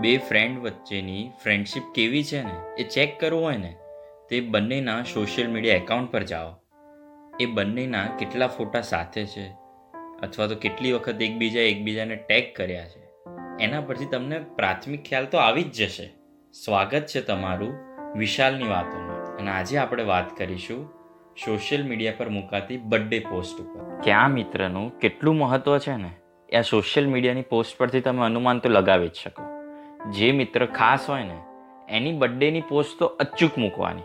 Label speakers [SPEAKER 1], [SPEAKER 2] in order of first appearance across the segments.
[SPEAKER 1] બે ફ્રેન્ડ વચ્ચેની ફ્રેન્ડશિપ કેવી છે ને, એ ચેક કરવું હોય ને, તે બંનેના સોશિયલ મીડિયા એકાઉન્ટ પર જાઓ. એ બંનેના કેટલા ફોટા સાથે છે, અથવા તો કેટલી વખત એકબીજા એકબીજાને ટેગ કર્યા છે, એના પરથી તમને પ્રાથમિક ખ્યાલ તો આવી જ જશે. સ્વાગત છે તમારું વિશાલની વાતોનું અને આજે આપણે વાત કરીશું સોશિયલ મીડિયા પર મુકાતી બર્થડે પોસ્ટ ઉપર. કે આ મિત્રનું કેટલું મહત્ત્વ છે ને આ સોશિયલ મીડિયાની પોસ્ટ પરથી તમે અનુમાન તો લગાવી જ શકો. જે મિત્ર ખાસ હોય ને, એની બર્થડેની પોસ્ટ તો અચૂક મૂકવાની.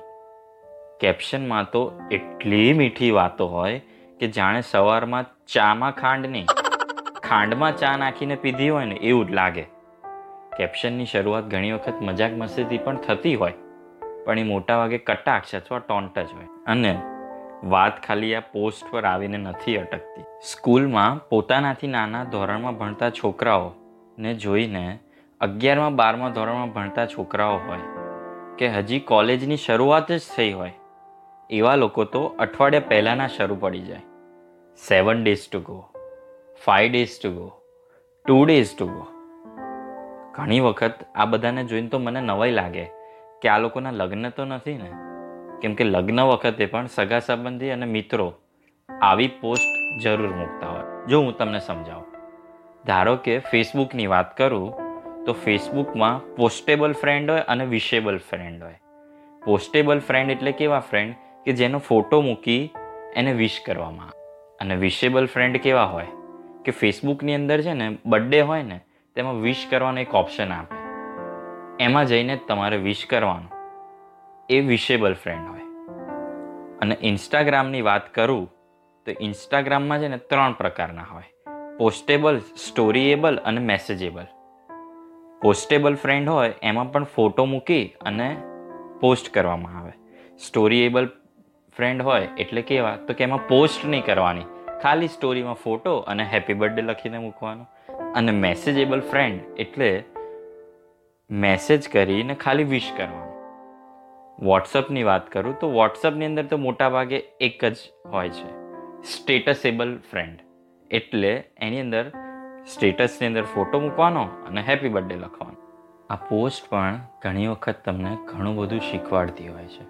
[SPEAKER 1] કેપ્શનમાં તો એટલી મીઠી વાતો હોય કે જાણે સવારમાં ચામાં ખાંડ નહીં, ખાંડમાં ચા નાખીને પીધી હોય ને એવું જ લાગે. કેપ્શનની શરૂઆત ઘણી વખત મજાક મસ્તીથી પણ થતી હોય, પણ એ મોટા ભાગે કટાક્ષ અથવા ટોન્ટ જ હોય. અને વાત ખાલી આ પોસ્ટ પર આવીને નથી અટકતી. સ્કૂલમાં પોતાનાથી નાના ધોરણમાં ભણતા છોકરાઓને જોઈને અગિયારમાં, બારમા ધોરણમાં ભણતા છોકરાઓ હોય કે હજી કોલેજની શરૂઆત જ થઈ હોય, એવા લોકો તો અઠવાડિયા પહેલાંના શરૂ પડી જાય. Seven days to go five days to go two days to go ઘણી વખત આ બધાને જોઈને તો મને નવાઈ લાગે કે આ લોકોના લગ્ન તો નથી ને. કેમ કે લગ્ન વખતે પણ સગા સંબંધી અને મિત્રો આવી પોસ્ટ જરૂર મૂકતા હોય. જો હું તમને સમજાવું. ધારો કે ફેસબુકની વાત કરું તો ફેસબુકમાં પોસ્ટેબલ ફ્રેન્ડ હોય અને વિશેબલ ફ્રેન્ડ હોય. પોસ્ટેબલ ફ્રેન્ડ એટલે કેવા ફ્રેન્ડ? કે જેનો ફોટો મૂકી એને વિશ કરવામાં અને વિશેબલ ફ્રેન્ડ કેવા હોય? કે ફેસબુકની અંદર છે ને, બર્થડે હોય ને, તેમાં વિશ કરવાનો એક ઓપ્શન આપે. એમાં જઈને તમારે વિશ કરવાનું. એ વિશેબલ ફ્રેન્ડ હોય. અને ઇન્સ્ટાગ્રામની વાત કરું, તો ઇન્સ્ટાગ્રામમાં છે ને ત્રણ પ્રકારના હોય. પોસ્ટેબલ, સ્ટોરીએબલ અને મેસેજેબલ. પોસ્ટેબલ ફ્રેન્ડ હોય, એમાં પણ ફોટો મૂકી અને પોસ્ટ કરવામાં આવે. સ્ટોરીએબલ ફ્રેન્ડ હોય એટલે કેવા તો કે એમાં પોસ્ટ નહીં કરવાની. ખાલી સ્ટોરીમાં ફોટો અને હેપી બર્થડે લખીને મૂકવાનો. અને મેસેજેબલ ફ્રેન્ડ એટલે મેસેજ કરીને ખાલી વિશ કરવાનું. વોટ્સઅપની વાત કરું તો વોટ્સઅપની અંદર તો મોટા ભાગે એક જ હોય છે. સ્ટેટસેબલ ફ્રેન્ડ. એટલે એની અંદર સ્ટેટસની અંદર ફોટો મૂકવાનો અને હેપી બર્થડે લખવાનો. આ પોસ્ટ પણ ઘણી વખત તમને ઘણું બધું શીખવાડતી હોય છે.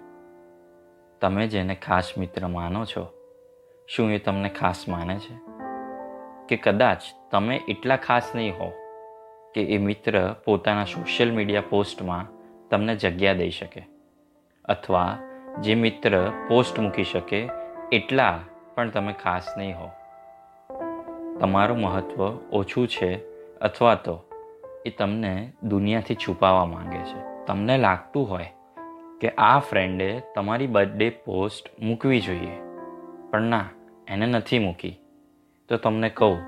[SPEAKER 1] તમે જેને ખાસ મિત્ર માનો છો, શું એ તમને ખાસ માને છે? કે કદાચ તમે એટલા ખાસ નહીં હો કે એ મિત્ર પોતાના સોશિયલ મીડિયા પોસ્ટમાં તમને જગ્યા દઈ શકે. અથવા જે મિત્ર પોસ્ટ મૂકી શકે, એટલા પણ તમે ખાસ નહીં હો તમારું મહત્ત્વ ઓછું છે અથવા તો એ તમને દુનિયાથી છુપાવવા માંગે છે. તમને લાગતું હોય કે આ ફ્રેન્ડે તમારી બર્થડે પોસ્ટ મૂકવી જોઈએ, પણ ના, એને નથી મૂકી. તો તમને કહું,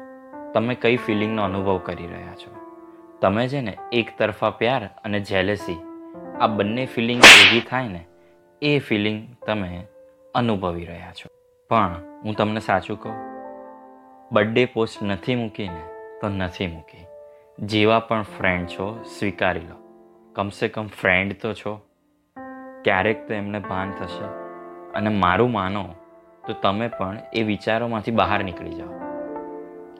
[SPEAKER 1] તમે કઈ ફિલિંગનો અનુભવ કરી રહ્યા છો? તમે છે ને એક તરફા પ્યાર અને જેલેસી આ બંને ફિલિંગ ભેગી થાય ને, એ ફિલિંગ તમે અનુભવી રહ્યા છો. પણ હું તમને સાચું કહું બર્થડે પોસ્ટ નથી મૂકીને તો નથી મૂકી. જેવા પણ ફ્રેન્ડ છો, સ્વીકારી લો. કમસે કમ ફ્રેન્ડ તો છો. ક્યારેક તો એમને ભાન થશે. અને મારું માનો, તો તમે પણ એ વિચારોમાંથી બહાર નીકળી જાઓ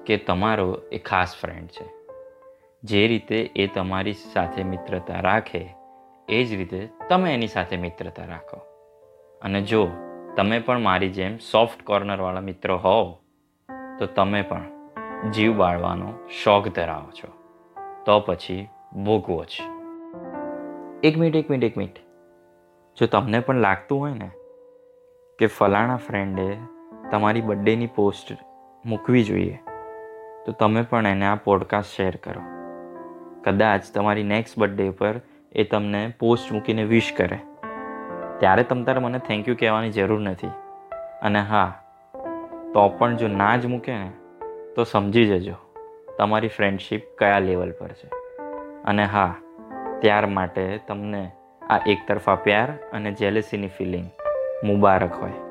[SPEAKER 1] કે તમારો એ ખાસ ફ્રેન્ડ છે. જે રીતે એ તમારી સાથે મિત્રતા રાખે, એ જ રીતે તમે એની સાથે મિત્રતા રાખો. અને જો તમે પણ મારી જેમ સોફ્ટ કોર્નરવાળા મિત્રો હોવ તો તમે પણ જીવ બાળવાનો શોખ ધરાવો છો. તો પછી ભોગવો જ. એક મિનિટ એક મિનિટ એક મિનિટ. જો તમને પણ લાગતું હોય ને કે ફલાણા ફ્રેન્ડે તમારી બર્થડેની પોસ્ટ મૂકવી જોઈએ, તો તમે પણ એને આ પોડકાસ્ટ શેર કરો. કદાચ તમારી નેક્સ્ટ બર્થડે પર એ તમને પોસ્ટ મૂકીને વિશ કરે. ત્યારે તમ તારે મને થેન્ક યુ કહેવાની જરૂર નથી. અને હા તો પણ જો ના જ મૂકે ને, તો સમજી જજો, તમારી ફ્રેન્ડશીપ કયા લેવલ પર છે. અને હા, ત્યાર માટે તમને આ એકતરફા પ્યાર અને જેલેસીની ફિલિંગ મુબારક હોય.